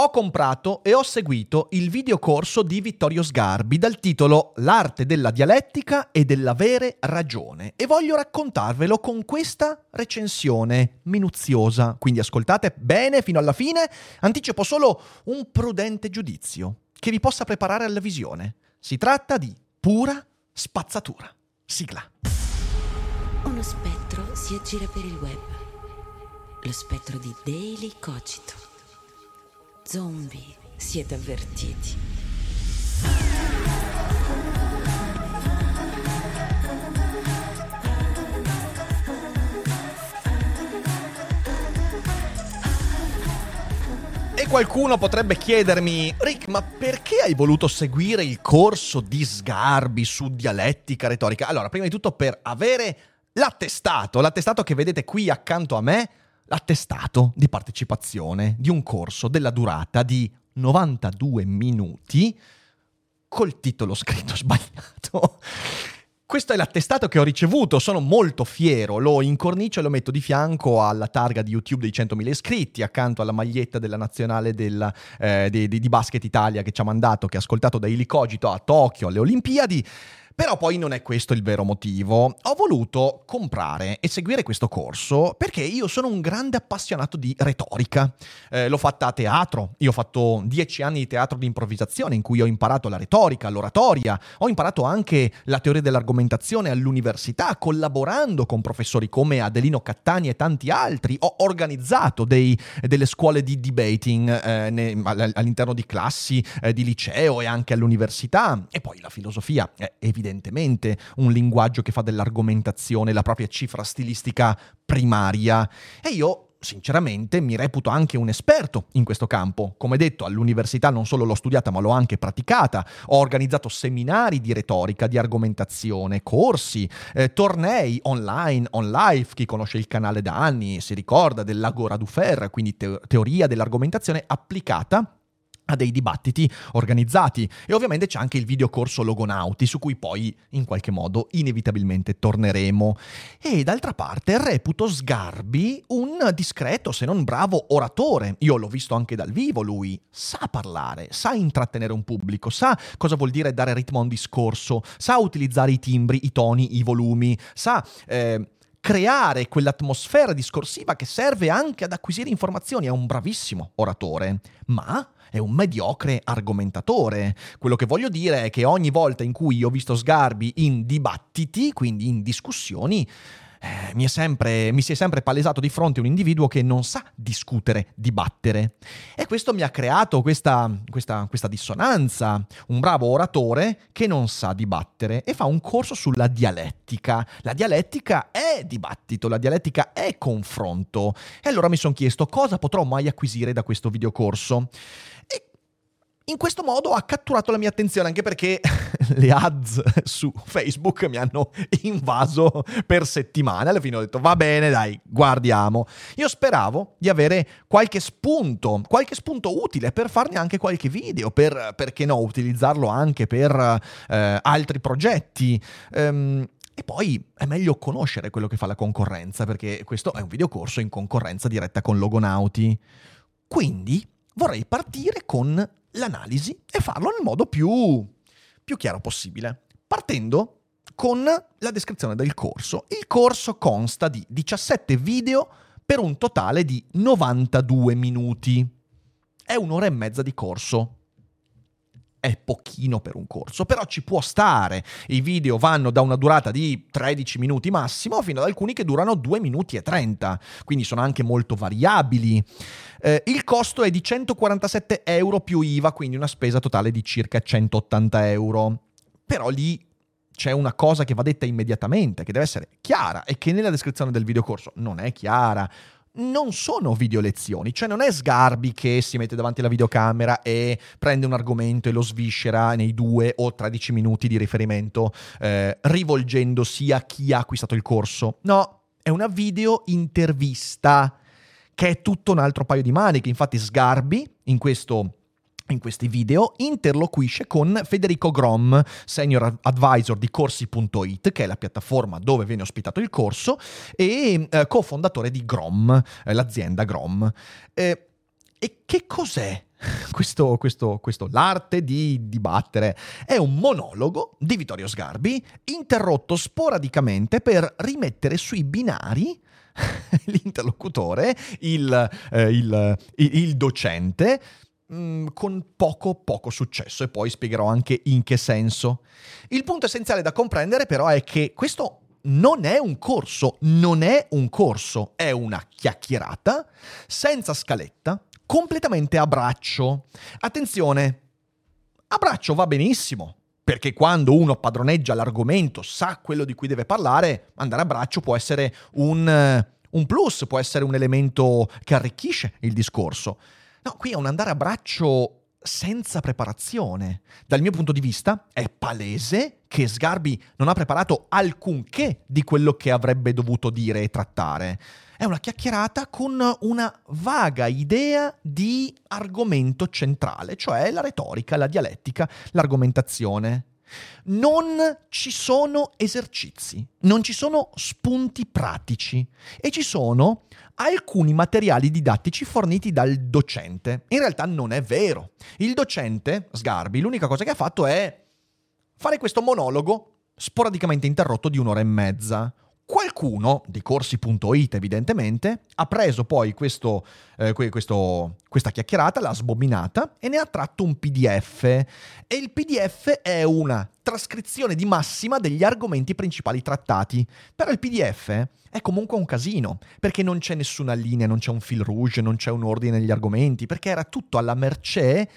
Ho comprato e ho seguito il videocorso di Vittorio Sgarbi dal titolo L'arte della dialettica e dell'avere ragione e voglio raccontarvelo con questa recensione minuziosa. Quindi ascoltate bene fino alla fine, anticipo solo un prudente giudizio che vi possa preparare alla visione. Si tratta di pura spazzatura. Sigla. Uno spettro si aggira per il web. Lo spettro di Daily Cogito. Zombie, siete avvertiti. E qualcuno potrebbe chiedermi, Rick, ma perché hai voluto seguire il corso di Sgarbi su dialettica retorica? Allora, prima di tutto per avere l'attestato, l'attestato che vedete qui accanto a me, l'attestato di partecipazione di un corso della durata di 92 minuti col titolo scritto sbagliato. Questo è l'attestato che ho ricevuto, sono molto fiero, lo incornicio e lo metto di fianco alla targa di YouTube dei 100.000 iscritti, accanto alla maglietta della nazionale della, eh, di, di, Basket Italia che ci ha mandato, che ha ascoltato da Ilicogito a Tokyo alle Olimpiadi. Però poi non è questo il vero motivo. Ho voluto comprare e seguire questo corso perché io sono un grande appassionato di retorica. Eh, l'ho fatta a teatro, io ho fatto dieci anni di teatro di improvvisazione in cui ho imparato la retorica, l'oratoria, ho imparato anche la teoria dell'argomentazione all'università, collaborando con professori come Adelino Cattani e tanti altri. Ho organizzato dei, delle scuole di debating eh, ne, all'interno di classi eh, di liceo e anche all'università. E poi la filosofia è evidente evidentemente un linguaggio che fa dell'argomentazione la propria cifra stilistica primaria. E io sinceramente mi reputo anche un esperto in questo campo. Come detto, all'università non solo l'ho studiata, ma l'ho anche praticata. Ho organizzato seminari di retorica, di argomentazione, corsi, eh, tornei online, on live. Chi conosce il canale da anni si ricorda dell'Agora du Fer, quindi te- teoria dell'argomentazione applicata a dei dibattiti organizzati. E ovviamente c'è anche il videocorso Logonauti su cui poi in qualche modo inevitabilmente torneremo. E d'altra parte reputo Sgarbi un discreto se non bravo oratore. Io l'ho visto anche dal vivo lui. Sa parlare sa intrattenere un pubblico sa cosa vuol dire dare ritmo a un discorso sa utilizzare i timbri i toni i volumi sa eh, creare quell'atmosfera discorsiva che serve anche ad acquisire informazioni è un bravissimo oratore ma è un mediocre argomentatore. Quello che voglio dire è che ogni volta in cui ho visto Sgarbi in dibattiti, quindi in discussioni, eh, mi, sempre, mi, si è sempre palesato di fronte un individuo che non sa discutere, dibattere. E questo mi ha creato questa, questa, questa dissonanza. Un bravo oratore che non sa dibattere e fa un corso sulla dialettica. La dialettica è dibattito, la dialettica è confronto. E allora mi sono chiesto cosa potrò mai acquisire da questo videocorso. In questo modo ha catturato la mia attenzione anche perché le ads su Facebook mi hanno invaso per settimane. Alla fine ho detto va bene, dai, guardiamo. Io speravo di avere qualche spunto, qualche spunto utile per farne anche qualche video, per, perché no, utilizzarlo anche per eh, altri progetti. Um, e poi è meglio conoscere quello che fa la concorrenza, perché questo è un videocorso in concorrenza diretta con Logonauti. Quindi vorrei partire con l'analisi e farlo nel modo più, più chiaro possibile. Partendo con la descrizione del corso. Il corso consta di 17 video per un totale di 92 minuti. È un'ora e mezza di corso è pochino per un corso, però ci può stare. I video vanno da una durata di 13 minuti massimo fino ad alcuni che durano 2 minuti e 30, quindi sono anche molto variabili. Eh, il costo è di 147 euro più IVA, quindi una spesa totale di circa 180 euro. Però lì c'è una cosa che va detta immediatamente, che deve essere chiara e che nella descrizione del videocorso non è chiara non sono video lezioni, cioè non è Sgarbi che si mette davanti alla videocamera e prende un argomento e lo sviscera nei due o 13 minuti di riferimento eh, rivolgendosi a chi ha acquistato il corso. No, è una video intervista che è tutto un altro paio di maniche. Infatti Sgarbi in questo in questi video interloquisce con Federico Grom, senior advisor di corsi.it, che è la piattaforma dove viene ospitato il corso, e eh, cofondatore di Grom, eh, l'azienda Grom. Eh, e che cos'è questo, questo, questo, l'arte di dibattere? È un monologo di Vittorio Sgarbi, interrotto sporadicamente per rimettere sui binari l'interlocutore, il, eh, il, il, il docente, Mm, con poco poco successo e poi spiegherò anche in che senso. Il punto essenziale da comprendere però è che questo non è un corso, non è un corso, è una chiacchierata senza scaletta, completamente a braccio. Attenzione, a braccio va benissimo, perché quando uno padroneggia l'argomento, sa quello di cui deve parlare, andare a braccio può essere un, un plus, può essere un elemento che arricchisce il discorso. No, qui è un andare a braccio senza preparazione. Dal mio punto di vista è palese che Sgarbi non ha preparato alcunché di quello che avrebbe dovuto dire e trattare. È una chiacchierata con una vaga idea di argomento centrale, cioè la retorica, la dialettica, l'argomentazione. Non ci sono esercizi, non ci sono spunti pratici e ci sono alcuni materiali didattici forniti dal docente. In realtà non è vero. Il docente, Sgarbi, l'unica cosa che ha fatto è fare questo monologo sporadicamente interrotto di un'ora e mezza. Qualcuno di corsi.it evidentemente ha preso poi questo, eh, questo, questa chiacchierata, l'ha sbobinata e ne ha tratto un PDF. E il PDF è una trascrizione di massima degli argomenti principali trattati. Però il PDF è comunque un casino, perché non c'è nessuna linea, non c'è un fil rouge, non c'è un ordine negli argomenti, perché era tutto alla mercé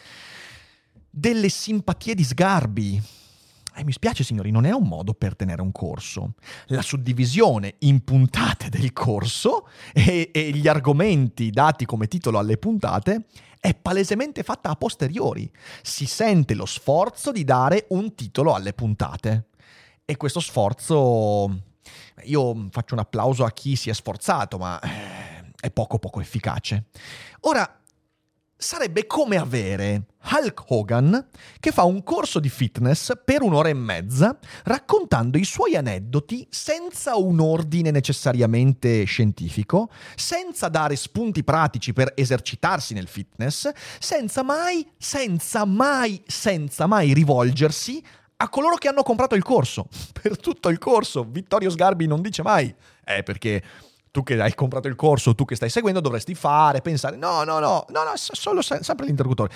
delle simpatie di sgarbi. E mi spiace signori, non è un modo per tenere un corso. La suddivisione in puntate del corso e, e gli argomenti dati come titolo alle puntate è palesemente fatta a posteriori. Si sente lo sforzo di dare un titolo alle puntate. E questo sforzo io faccio un applauso a chi si è sforzato, ma eh, è poco poco efficace. Ora, sarebbe come avere Hulk Hogan che fa un corso di fitness per un'ora e mezza raccontando i suoi aneddoti senza un ordine necessariamente scientifico, senza dare spunti pratici per esercitarsi nel fitness, senza mai, senza mai, senza mai rivolgersi a coloro che hanno comprato il corso. Per tutto il corso, Vittorio Sgarbi non dice mai, eh perché tu che hai comprato il corso, tu che stai seguendo, dovresti fare, pensare, no, no, no, no, no, solo sempre l'interlocutore.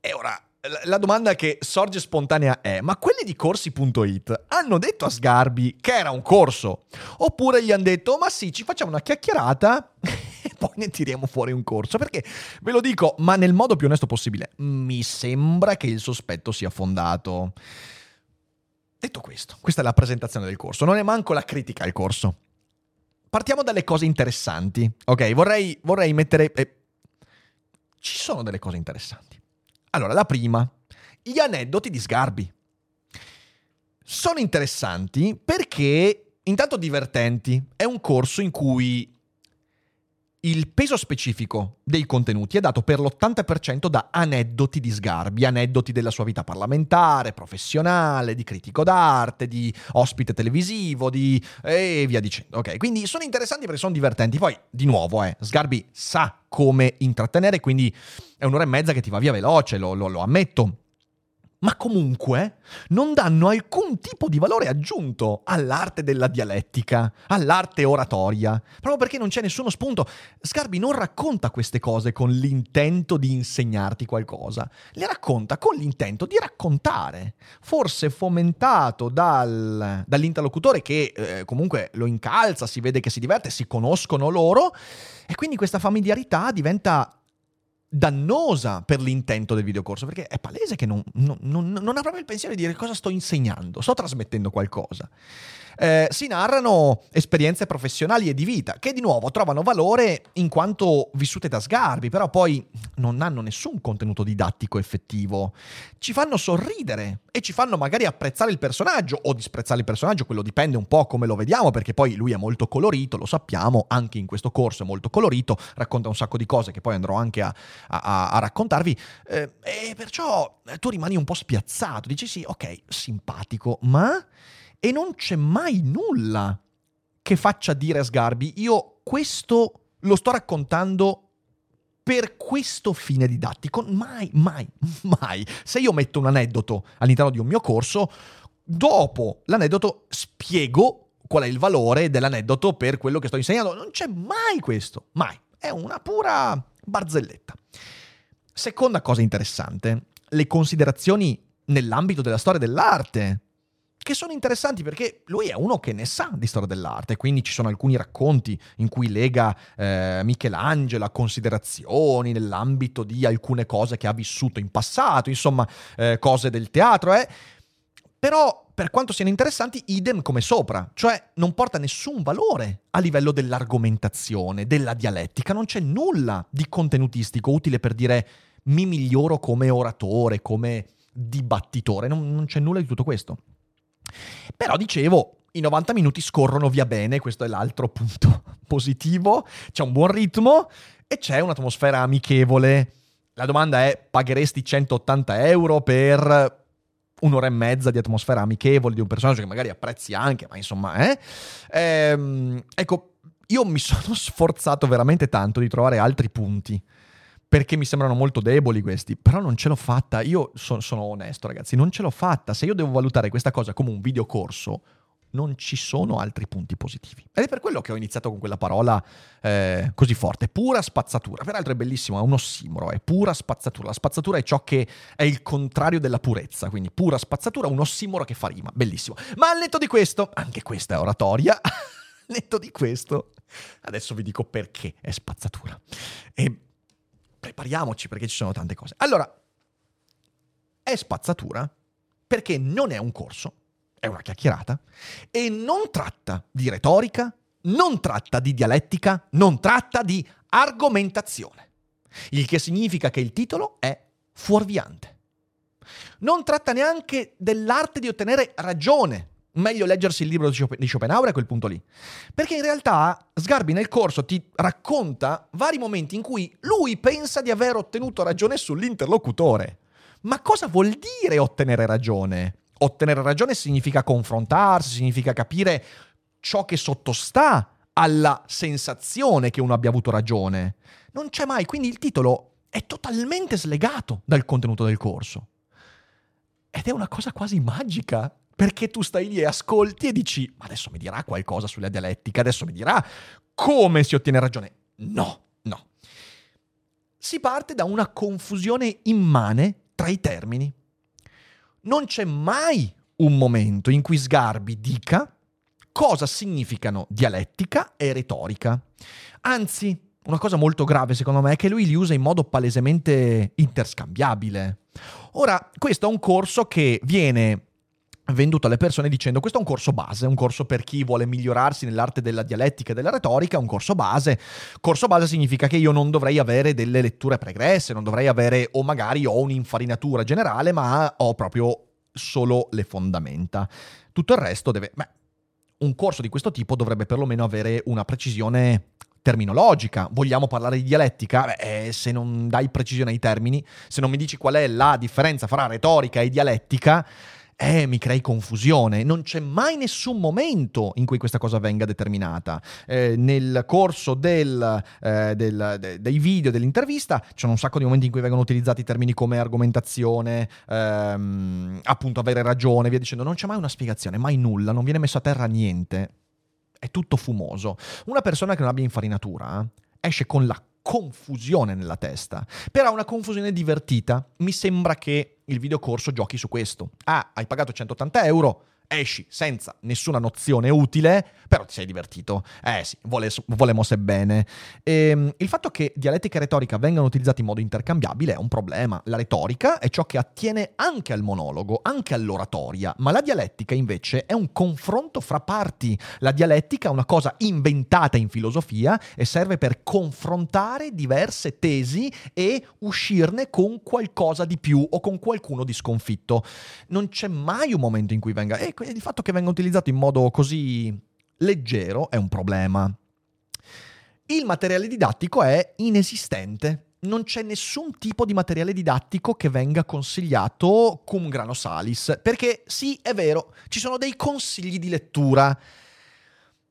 E ora, la domanda che sorge spontanea è: ma quelli di corsi.it hanno detto a Sgarbi che era un corso? Oppure gli hanno detto: ma sì, ci facciamo una chiacchierata e poi ne tiriamo fuori un corso? Perché ve lo dico, ma nel modo più onesto possibile, mi sembra che il sospetto sia fondato. Detto questo, questa è la presentazione del corso, non è manco la critica al corso. Partiamo dalle cose interessanti. Ok, vorrei, vorrei mettere... Eh, ci sono delle cose interessanti. Allora, la prima, gli aneddoti di Sgarbi. Sono interessanti perché, intanto divertenti, è un corso in cui il peso specifico dei contenuti è dato per l'80% da aneddoti di Sgarbi, aneddoti della sua vita parlamentare, professionale, di critico d'arte, di ospite televisivo, di... e via dicendo. Ok, quindi sono interessanti perché sono divertenti. Poi, di nuovo, eh, Sgarbi sa come intrattenere, quindi è un'ora e mezza che ti va via veloce, lo, lo, lo ammetto ma comunque non danno alcun tipo di valore aggiunto all'arte della dialettica, all'arte oratoria, proprio perché non c'è nessuno spunto. Scarbi non racconta queste cose con l'intento di insegnarti qualcosa, le racconta con l'intento di raccontare, forse fomentato dal, dall'interlocutore che eh, comunque lo incalza, si vede che si diverte, si conoscono loro e quindi questa familiarità diventa dannosa per l'intento del videocorso, perché è palese che non, non, non, non ha proprio il pensiero di dire cosa sto insegnando, sto trasmettendo qualcosa eh, si narrano esperienze professionali e di vita, che di nuovo trovano valore in quanto vissute da sgarbi, però poi non hanno nessun contenuto didattico effettivo. Ci fanno sorridere e ci fanno magari apprezzare il personaggio o disprezzare il personaggio, quello dipende un po' come lo vediamo, perché poi lui è molto colorito, lo sappiamo, anche in questo corso è molto colorito, racconta un sacco di cose che poi andrò anche a, a, a raccontarvi, eh, e perciò tu rimani un po' spiazzato, dici sì, ok, simpatico, ma e non c'è mai nulla che faccia dire a Sgarbi io questo lo sto raccontando per questo fine didattico. Mai, mai, mai. Se io metto un aneddoto all'interno di un mio corso, dopo l'aneddoto spiego qual è il valore dell'aneddoto per quello che sto insegnando. Non c'è mai questo, mai. È una pura barzelletta. Seconda cosa interessante, le considerazioni nell'ambito della storia dell'arte che sono interessanti perché lui è uno che ne sa di storia dell'arte, quindi ci sono alcuni racconti in cui lega eh, Michelangelo a considerazioni nell'ambito di alcune cose che ha vissuto in passato, insomma, eh, cose del teatro, eh. Però, per quanto siano interessanti, idem come sopra, cioè non porta nessun valore a livello dell'argomentazione, della dialettica, non c'è nulla di contenutistico utile per dire mi miglioro come oratore, come dibattitore, non, non c'è nulla di tutto questo. Però dicevo, i 90 minuti scorrono via bene, questo è l'altro punto positivo, c'è un buon ritmo e c'è un'atmosfera amichevole. La domanda è, pagheresti 180 euro per un'ora e mezza di atmosfera amichevole di un personaggio che magari apprezzi anche, ma insomma, eh? Ehm, ecco, io mi sono sforzato veramente tanto di trovare altri punti perché mi sembrano molto deboli questi, però non ce l'ho fatta, io so, sono onesto ragazzi, non ce l'ho fatta, se io devo valutare questa cosa come un videocorso, non ci sono altri punti positivi. Ed è per quello che ho iniziato con quella parola eh, così forte, pura spazzatura. Peraltro è bellissimo, è un ossimoro, è pura spazzatura. La spazzatura è ciò che è il contrario della purezza, quindi pura spazzatura, un ossimoro che fa rima, bellissimo. Ma al netto di questo, anche questa è oratoria, al netto di questo, adesso vi dico perché è spazzatura. E prepariamoci perché ci sono tante cose. Allora, è spazzatura perché non è un corso, è una chiacchierata e non tratta di retorica, non tratta di dialettica, non tratta di argomentazione. Il che significa che il titolo è fuorviante. Non tratta neanche dell'arte di ottenere ragione, meglio leggersi il libro di Schopenhauer a quel punto lì. Perché in realtà Sgarbi nel corso ti racconta vari momenti in cui lui pensa di aver ottenuto ragione sull'interlocutore. Ma cosa vuol dire ottenere ragione? Ottenere ragione significa confrontarsi, significa capire ciò che sottostà alla sensazione che uno abbia avuto ragione. Non c'è mai, quindi il titolo è totalmente slegato dal contenuto del corso. Ed è una cosa quasi magica perché tu stai lì e ascolti e dici, ma adesso mi dirà qualcosa sulla dialettica, adesso mi dirà come si ottiene ragione. No, no. Si parte da una confusione immane tra i termini. Non c'è mai un momento in cui Sgarbi dica cosa significano dialettica e retorica. Anzi, una cosa molto grave secondo me è che lui li usa in modo palesemente interscambiabile. Ora, questo è un corso che viene venduto alle persone dicendo questo è un corso base, un corso per chi vuole migliorarsi nell'arte della dialettica e della retorica, un corso base. Corso base significa che io non dovrei avere delle letture pregresse, non dovrei avere o magari ho un'infarinatura generale, ma ho proprio solo le fondamenta. Tutto il resto deve... Beh, un corso di questo tipo dovrebbe perlomeno avere una precisione terminologica. Vogliamo parlare di dialettica? Beh, eh, se non dai precisione ai termini, se non mi dici qual è la differenza fra retorica e dialettica, eh, mi crei confusione. Non c'è mai nessun momento in cui questa cosa venga determinata. Eh, nel corso del, eh, del, de, dei video, dell'intervista, c'è un sacco di momenti in cui vengono utilizzati termini come argomentazione, ehm, appunto avere ragione, via dicendo. Non c'è mai una spiegazione, mai nulla, non viene messo a terra niente. È tutto fumoso. Una persona che non abbia infarinatura eh, esce con la confusione nella testa. Però una confusione divertita. Mi sembra che il videocorso giochi su questo. Ah, hai pagato 180 euro, esci senza nessuna nozione utile, però ti sei divertito. Eh sì, vole, volemos bene. E, ehm, il fatto che dialettica e retorica vengano utilizzati in modo intercambiabile è un problema. La retorica è ciò che attiene anche al monologo, anche all'oratoria, ma la dialettica invece è un confronto fra parti. La dialettica è una cosa inventata in filosofia e serve per confrontare diverse tesi e uscirne con qualcosa di più o con qualcuno di sconfitto. Non c'è mai un momento in cui venga... Eh, il fatto che venga utilizzato in modo così leggero è un problema. Il materiale didattico è inesistente. Non c'è nessun tipo di materiale didattico che venga consigliato cum grano salis, perché sì, è vero, ci sono dei consigli di lettura,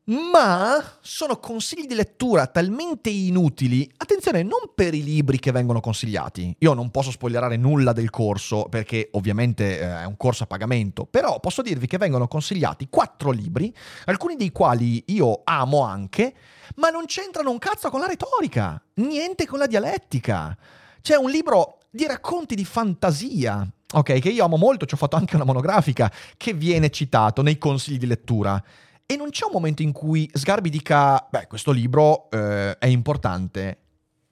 ma sono consigli di lettura talmente inutili, attenzione, non per i libri che vengono consigliati. Io non posso spoilerare nulla del corso perché ovviamente eh, è un corso a pagamento, però posso dirvi che vengono consigliati quattro libri, alcuni dei quali io amo anche, ma non c'entrano un cazzo con la retorica, niente con la dialettica. C'è un libro di racconti di fantasia, ok, che io amo molto, ci ho fatto anche una monografica, che viene citato nei consigli di lettura. E non c'è un momento in cui Sgarbi dica, beh, questo libro eh, è importante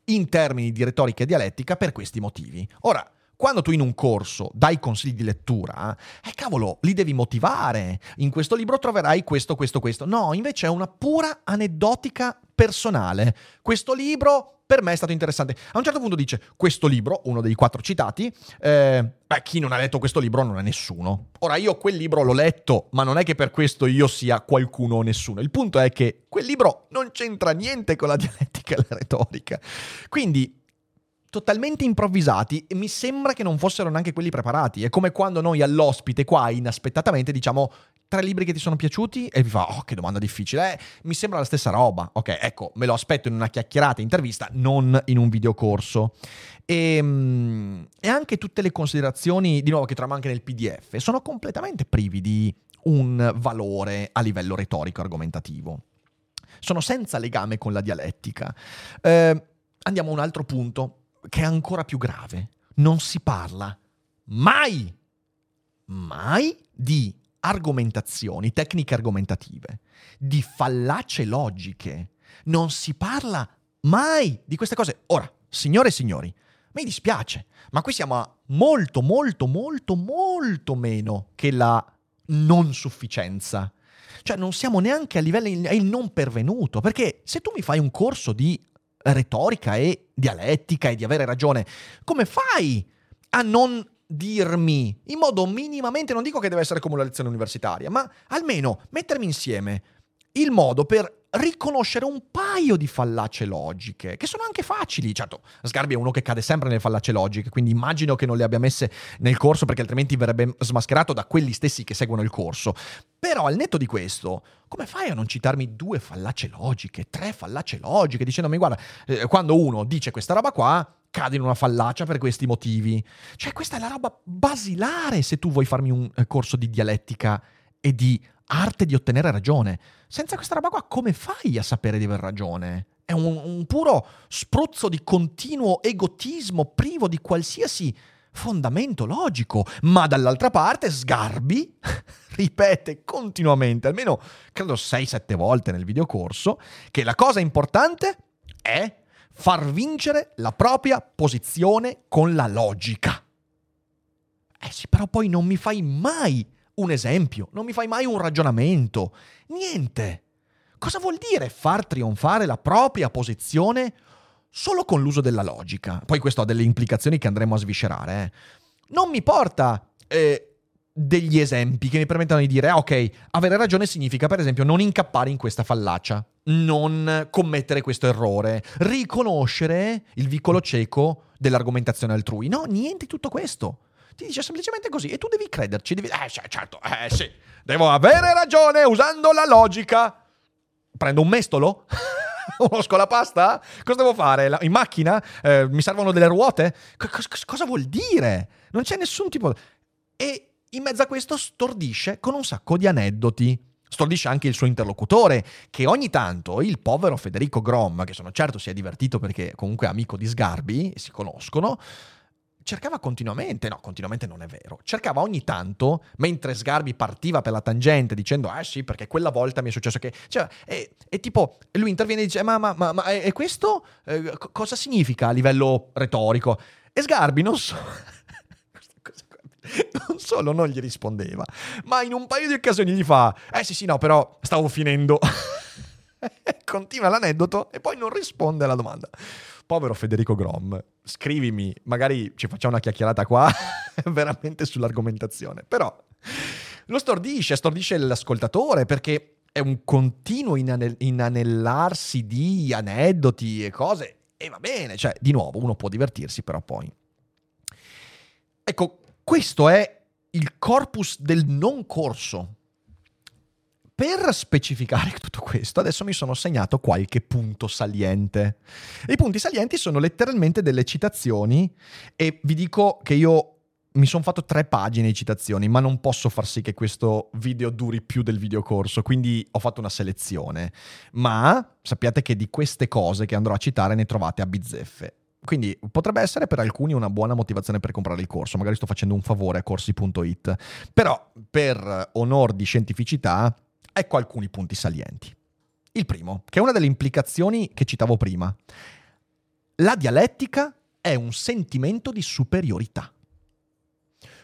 in termini di retorica e dialettica per questi motivi. Ora, quando tu in un corso dai consigli di lettura, eh cavolo, li devi motivare. In questo libro troverai questo, questo, questo. No, invece è una pura aneddotica personale. Questo libro per me è stato interessante. A un certo punto dice, questo libro, uno dei quattro citati, eh, beh, chi non ha letto questo libro non è nessuno. Ora, io quel libro l'ho letto, ma non è che per questo io sia qualcuno o nessuno. Il punto è che quel libro non c'entra niente con la dialettica e la retorica. Quindi totalmente improvvisati e mi sembra che non fossero neanche quelli preparati. È come quando noi all'ospite qua inaspettatamente diciamo tre libri che ti sono piaciuti e vi fa oh che domanda difficile. Eh, mi sembra la stessa roba. Ok, ecco, me lo aspetto in una chiacchierata intervista, non in un videocorso. E, ehm, e anche tutte le considerazioni, di nuovo, che troviamo anche nel PDF, sono completamente privi di un valore a livello retorico argomentativo. Sono senza legame con la dialettica. Eh, andiamo a un altro punto che è ancora più grave. Non si parla mai, mai di argomentazioni, tecniche argomentative, di fallacie logiche. Non si parla mai di queste cose. Ora, signore e signori, mi dispiace, ma qui siamo a molto, molto, molto, molto meno che la non sufficienza. Cioè non siamo neanche a livello, è il non pervenuto, perché se tu mi fai un corso di retorica e dialettica e di avere ragione, come fai a non dirmi? In modo minimamente, non dico che deve essere come una lezione universitaria, ma almeno mettermi insieme il modo per riconoscere un paio di fallacie logiche, che sono anche facili. Certo, Sgarbi è uno che cade sempre nelle fallacie logiche, quindi immagino che non le abbia messe nel corso perché altrimenti verrebbe smascherato da quelli stessi che seguono il corso. Però al netto di questo, come fai a non citarmi due fallacie logiche, tre fallacie logiche, dicendomi guarda, eh, quando uno dice questa roba qua, cade in una fallacia per questi motivi. Cioè, questa è la roba basilare se tu vuoi farmi un eh, corso di dialettica e di arte di ottenere ragione. Senza questa roba qua, come fai a sapere di aver ragione? È un, un puro spruzzo di continuo egotismo privo di qualsiasi fondamento logico. Ma dall'altra parte, Sgarbi ripete continuamente, almeno credo 6-7 volte nel videocorso, che la cosa importante è far vincere la propria posizione con la logica. Eh sì, però poi non mi fai mai un esempio, non mi fai mai un ragionamento, niente. Cosa vuol dire far trionfare la propria posizione solo con l'uso della logica? Poi questo ha delle implicazioni che andremo a sviscerare. Eh. Non mi porta eh, degli esempi che mi permettano di dire, ah, ok, avere ragione significa per esempio non incappare in questa fallacia, non commettere questo errore, riconoscere il vicolo cieco dell'argomentazione altrui. No, niente di tutto questo. Ti dice semplicemente così e tu devi crederci. Devi... Eh, certo, eh sì. Devo avere ragione usando la logica. Prendo un mestolo? Uno scolapasta? Cosa devo fare? In macchina? Eh, mi servono delle ruote? Cosa vuol dire? Non c'è nessun tipo... E in mezzo a questo stordisce con un sacco di aneddoti. Stordisce anche il suo interlocutore, che ogni tanto il povero Federico Grom, che sono certo si è divertito perché comunque è amico di Sgarbi, si conoscono, cercava continuamente, no, continuamente non è vero, cercava ogni tanto, mentre Sgarbi partiva per la tangente dicendo, ah sì, perché quella volta mi è successo che... Cioè, e, e tipo, lui interviene e dice, ma, ma, ma, ma e questo eh, cosa significa a livello retorico? E Sgarbi non so... non solo non gli rispondeva, ma in un paio di occasioni gli fa, eh sì sì no, però stavo finendo. Continua l'aneddoto e poi non risponde alla domanda. Povero Federico Grom, scrivimi, magari ci facciamo una chiacchierata qua veramente sull'argomentazione. Però lo stordisce, stordisce l'ascoltatore perché è un continuo inane- inanellarsi di aneddoti e cose. E va bene, cioè, di nuovo, uno può divertirsi, però poi... Ecco, questo è il corpus del non corso. Per specificare tutto questo, adesso mi sono segnato qualche punto saliente. I punti salienti sono letteralmente delle citazioni e vi dico che io mi sono fatto tre pagine di citazioni, ma non posso far sì che questo video duri più del videocorso, quindi ho fatto una selezione. Ma sappiate che di queste cose che andrò a citare ne trovate a bizzeffe. Quindi potrebbe essere per alcuni una buona motivazione per comprare il corso, magari sto facendo un favore a corsi.it, però per onor di scientificità ecco alcuni punti salienti. Il primo, che è una delle implicazioni che citavo prima. La dialettica è un sentimento di superiorità.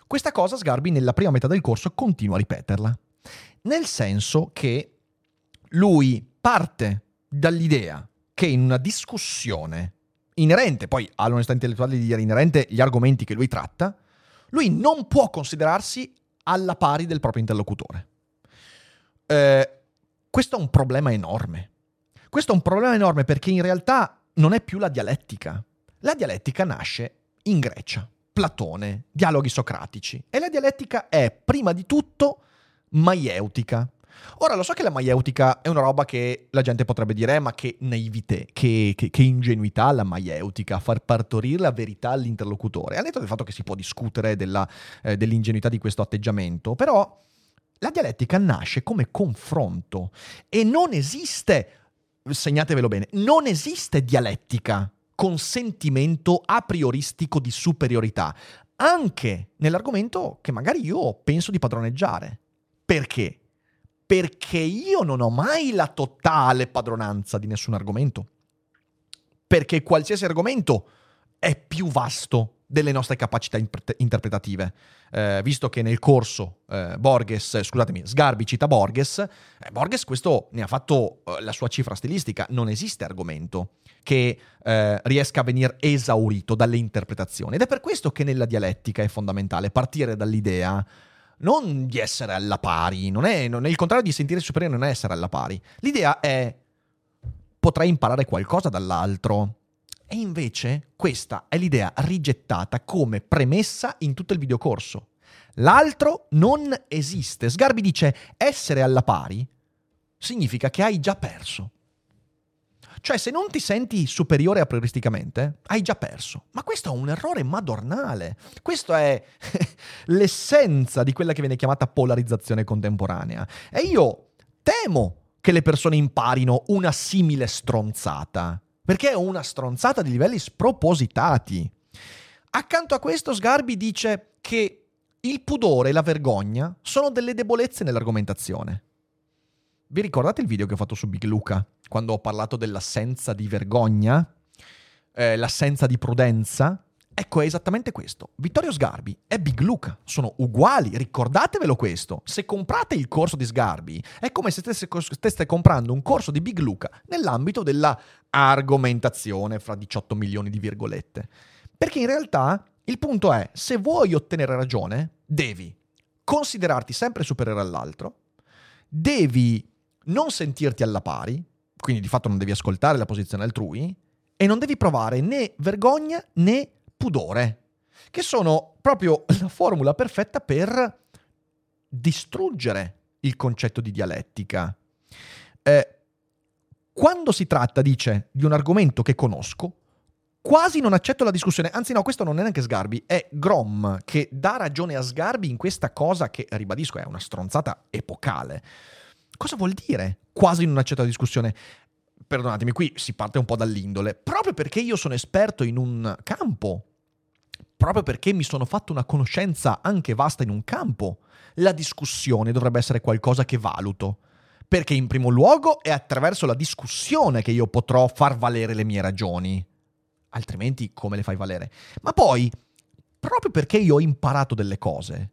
Questa cosa Sgarbi nella prima metà del corso continua a ripeterla, nel senso che lui parte dall'idea che in una discussione inerente poi all'onestà intellettuale di dire inerente gli argomenti che lui tratta, lui non può considerarsi alla pari del proprio interlocutore. Eh, questo è un problema enorme. Questo è un problema enorme perché in realtà non è più la dialettica. La dialettica nasce in Grecia, Platone, dialoghi socratici. E la dialettica è prima di tutto maieutica, Ora lo so che la maieutica è una roba che la gente potrebbe dire, eh, ma che naivete, che, che, che, ingenuità la maieutica, far partorire la verità all'interlocutore. Al netto del fatto che si può discutere della, eh, dell'ingenuità di questo atteggiamento, però la dialettica nasce come confronto e non esiste, segnatevelo bene, non esiste dialettica con sentimento a prioristico di superiorità, anche nell'argomento che magari io penso di padroneggiare. Perché? perché io non ho mai la totale padronanza di nessun argomento. Perché qualsiasi argomento è più vasto delle nostre capacità interpretative. Eh, visto che nel corso eh, Borges, scusatemi, Sgarbi cita Borges, eh, Borges questo ne ha fatto eh, la sua cifra stilistica. Non esiste argomento che eh, riesca a venire esaurito dalle interpretazioni. Ed è per questo che nella dialettica è fondamentale partire dall'idea non di essere alla pari, non è, non è il contrario di sentire superiore, non è essere alla pari. L'idea è potrei imparare qualcosa dall'altro. E invece questa è l'idea rigettata come premessa in tutto il videocorso. L'altro non esiste. Sgarbi dice essere alla pari significa che hai già perso. Cioè, se non ti senti superiore a prioristicamente, hai già perso. Ma questo è un errore madornale. Questo è l'essenza di quella che viene chiamata polarizzazione contemporanea. E io temo che le persone imparino una simile stronzata. Perché è una stronzata di livelli spropositati. Accanto a questo, Sgarbi dice che il pudore e la vergogna sono delle debolezze nell'argomentazione. Vi ricordate il video che ho fatto su Big Luca? Quando ho parlato dell'assenza di vergogna, eh, l'assenza di prudenza? Ecco, è esattamente questo. Vittorio Sgarbi e Big Luca sono uguali, ricordatevelo questo. Se comprate il corso di Sgarbi, è come se stesse, stesse comprando un corso di Big Luca nell'ambito della argomentazione fra 18 milioni di virgolette. Perché in realtà il punto è, se vuoi ottenere ragione, devi considerarti sempre superiore all'altro, devi non sentirti alla pari, quindi di fatto non devi ascoltare la posizione altrui, e non devi provare né vergogna né pudore, che sono proprio la formula perfetta per distruggere il concetto di dialettica. Eh, quando si tratta, dice, di un argomento che conosco, quasi non accetto la discussione. Anzi, no, questo non è neanche Sgarbi, è Grom che dà ragione a Sgarbi in questa cosa che, ribadisco, è una stronzata epocale. Cosa vuol dire? Quasi non accetto la discussione. Perdonatemi, qui si parte un po' dall'indole. Proprio perché io sono esperto in un campo proprio perché mi sono fatto una conoscenza anche vasta in un campo, la discussione dovrebbe essere qualcosa che valuto. Perché in primo luogo è attraverso la discussione che io potrò far valere le mie ragioni. Altrimenti come le fai valere? Ma poi, proprio perché io ho imparato delle cose,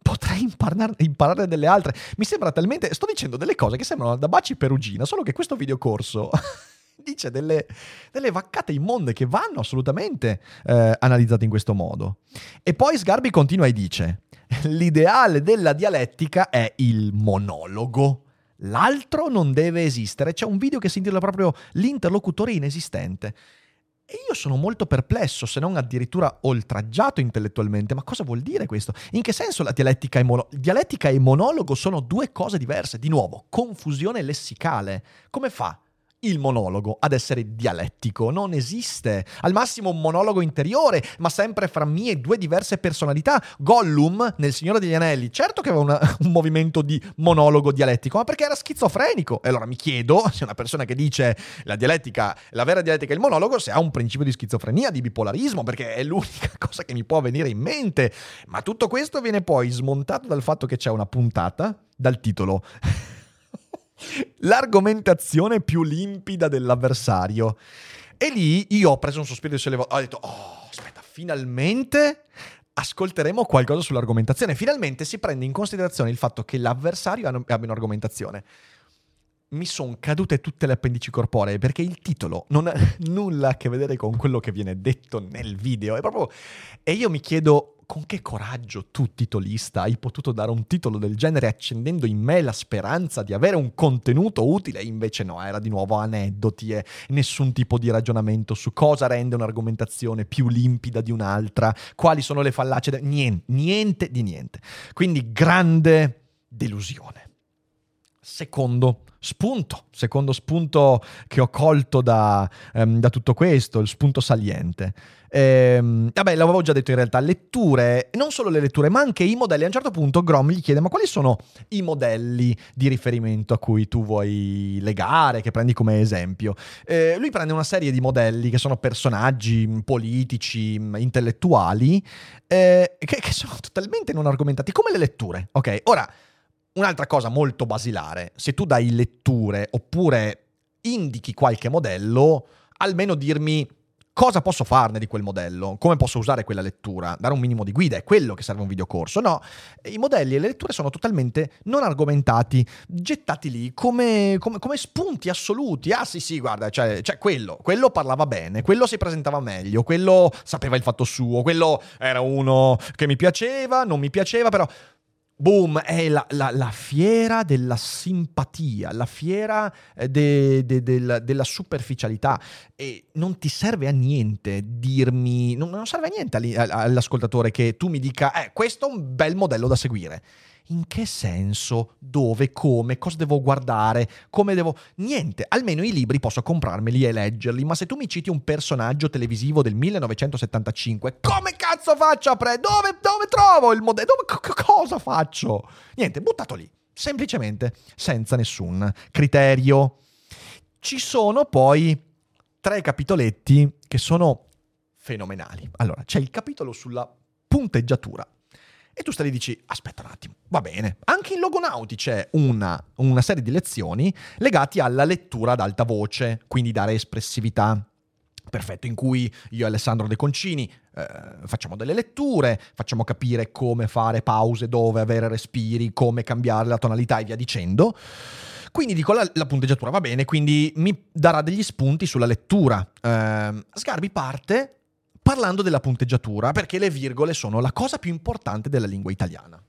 potrei imparare, imparare delle altre. Mi sembra talmente... Sto dicendo delle cose che sembrano da baci perugina, solo che questo videocorso dice delle, delle, vaccate immonde che vanno assolutamente eh, analizzate in questo modo. E poi Sgarbi continua e dice, l'ideale della dialettica è il monologo. L'altro non deve esistere. C'è un video che si intitola proprio L'interlocutore inesistente. E io sono molto perplesso, se non addirittura oltraggiato intellettualmente. Ma cosa vuol dire questo? In che senso la dialettica e, mono- dialettica e monologo sono due cose diverse? Di nuovo, confusione lessicale. Come fa il monologo ad essere dialettico. Non esiste. Al massimo un monologo interiore, ma sempre fra mie due diverse personalità. Gollum, nel Signore degli Anelli, certo che aveva una, un movimento di monologo dialettico, ma perché era schizofrenico. E allora mi chiedo se una persona che dice la dialettica, la vera dialettica è il monologo, se ha un principio di schizofrenia, di bipolarismo, perché è l'unica cosa che mi può venire in mente. Ma tutto questo viene poi smontato dal fatto che c'è una puntata dal titolo l'argomentazione più limpida dell'avversario. E lì io ho preso un sospiro di sollevato, ho detto, oh, aspetta, finalmente ascolteremo qualcosa sull'argomentazione. Finalmente si prende in considerazione il fatto che l'avversario abbia un'argomentazione. Mi sono cadute tutte le appendici corporee perché il titolo non ha nulla a che vedere con quello che viene detto nel video. È proprio... E io mi chiedo con che coraggio tu, titolista, hai potuto dare un titolo del genere accendendo in me la speranza di avere un contenuto utile? Invece no, era di nuovo aneddoti e nessun tipo di ragionamento su cosa rende un'argomentazione più limpida di un'altra, quali sono le fallacie, de- niente, niente di niente. Quindi grande delusione. Secondo spunto, secondo spunto che ho colto da, um, da tutto questo, il spunto saliente. Ehm, vabbè, l'avevo già detto in realtà, letture, non solo le letture, ma anche i modelli. A un certo punto Grom gli chiede, ma quali sono i modelli di riferimento a cui tu vuoi legare, che prendi come esempio? Eh, lui prende una serie di modelli che sono personaggi politici, intellettuali, eh, che, che sono totalmente non argomentati, come le letture. Ok, ora... Un'altra cosa molto basilare, se tu dai letture oppure indichi qualche modello, almeno dirmi cosa posso farne di quel modello, come posso usare quella lettura, dare un minimo di guida, è quello che serve un videocorso. No, i modelli e le letture sono totalmente non argomentati, gettati lì come, come, come spunti assoluti. Ah sì sì, guarda, cioè, cioè, quello, quello parlava bene, quello si presentava meglio, quello sapeva il fatto suo, quello era uno che mi piaceva, non mi piaceva, però Boom, è la, la, la, fiera della simpatia, la fiera eh, de, de, de, della superficialità. E non ti serve a niente dirmi, non, non serve a niente all'ascoltatore che tu mi dica, eh, questo è un bel modello da seguire in che senso, dove, come, cosa devo guardare, come devo... Niente, almeno i libri posso comprarmeli e leggerli, ma se tu mi citi un personaggio televisivo del 1975, come cazzo faccio a pre... Dove, dove trovo il modello? Dove, c- cosa faccio? Niente, buttato lì, semplicemente, senza nessun criterio. Ci sono poi tre capitoletti che sono fenomenali. Allora, c'è il capitolo sulla punteggiatura e tu stai lì e dici, aspetta un attimo, va bene. Anche in Logonauti c'è una, una serie di lezioni legate alla lettura ad alta voce, quindi dare espressività perfetto, in cui io e Alessandro De Concini eh, facciamo delle letture, facciamo capire come fare pause, dove avere respiri, come cambiare la tonalità e via dicendo. Quindi dico la, la punteggiatura va bene, quindi mi darà degli spunti sulla lettura. Eh, Sgarbi parte parlando della punteggiatura, perché le virgole sono la cosa più importante della lingua italiana.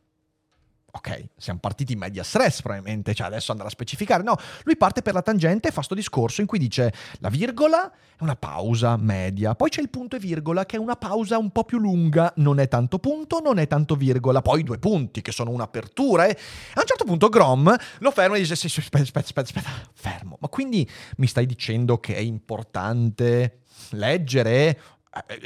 Ok, siamo partiti in media stress probabilmente, cioè adesso andrà a specificare. No, lui parte per la tangente e fa sto discorso in cui dice la virgola è una pausa media, poi c'è il punto e virgola che è una pausa un po' più lunga, non è tanto punto, non è tanto virgola, poi due punti che sono un'apertura e a un certo punto Grom lo ferma e dice sì, sì, aspetta, aspetta, aspetta, aspetta, fermo. Ma quindi mi stai dicendo che è importante leggere eh, eh,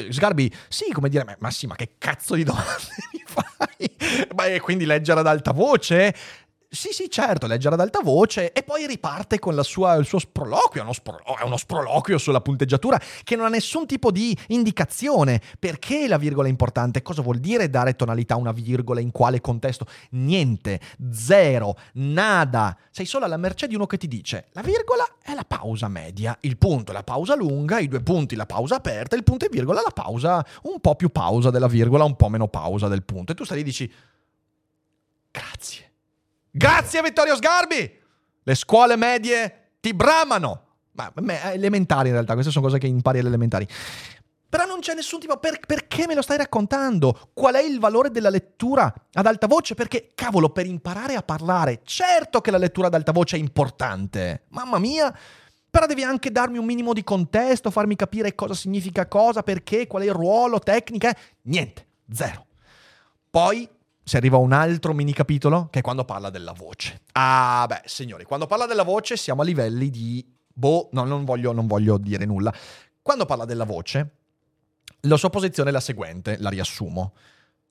Sgarbi, sì, come dire, ma sì, ma che cazzo di domande mi fai? Beh, quindi leggere ad alta voce? Sì, sì, certo, leggere ad alta voce e poi riparte con sua, il suo sproloquio. È uno, sprolo- uno, sproloquio sulla punteggiatura che non ha nessun tipo di indicazione. Perché la virgola è importante? Cosa vuol dire dare tonalità a una virgola? In quale contesto? Niente, zero, nada. Sei solo alla mercé di uno che ti dice la virgola è la pausa media, il punto è la pausa lunga, i due punti la pausa aperta, il punto e virgola la pausa un po' più pausa della virgola, un po' meno pausa del punto. E tu stai lì e dici grazie Grazie Vittorio Sgarbi! Le scuole medie ti bramano! Ma elementari in realtà, queste sono cose che impari alle elementari. Però non c'è nessun tipo, per, perché me lo stai raccontando? Qual è il valore della lettura ad alta voce? Perché, cavolo, per imparare a parlare, certo che la lettura ad alta voce è importante, mamma mia, però devi anche darmi un minimo di contesto, farmi capire cosa significa cosa, perché, qual è il ruolo, tecnica, niente, zero. Poi si arriva a un altro mini capitolo che è quando parla della voce. Ah, beh, signori, quando parla della voce siamo a livelli di... Boh, no, non voglio, non voglio dire nulla. Quando parla della voce, la sua posizione è la seguente, la riassumo.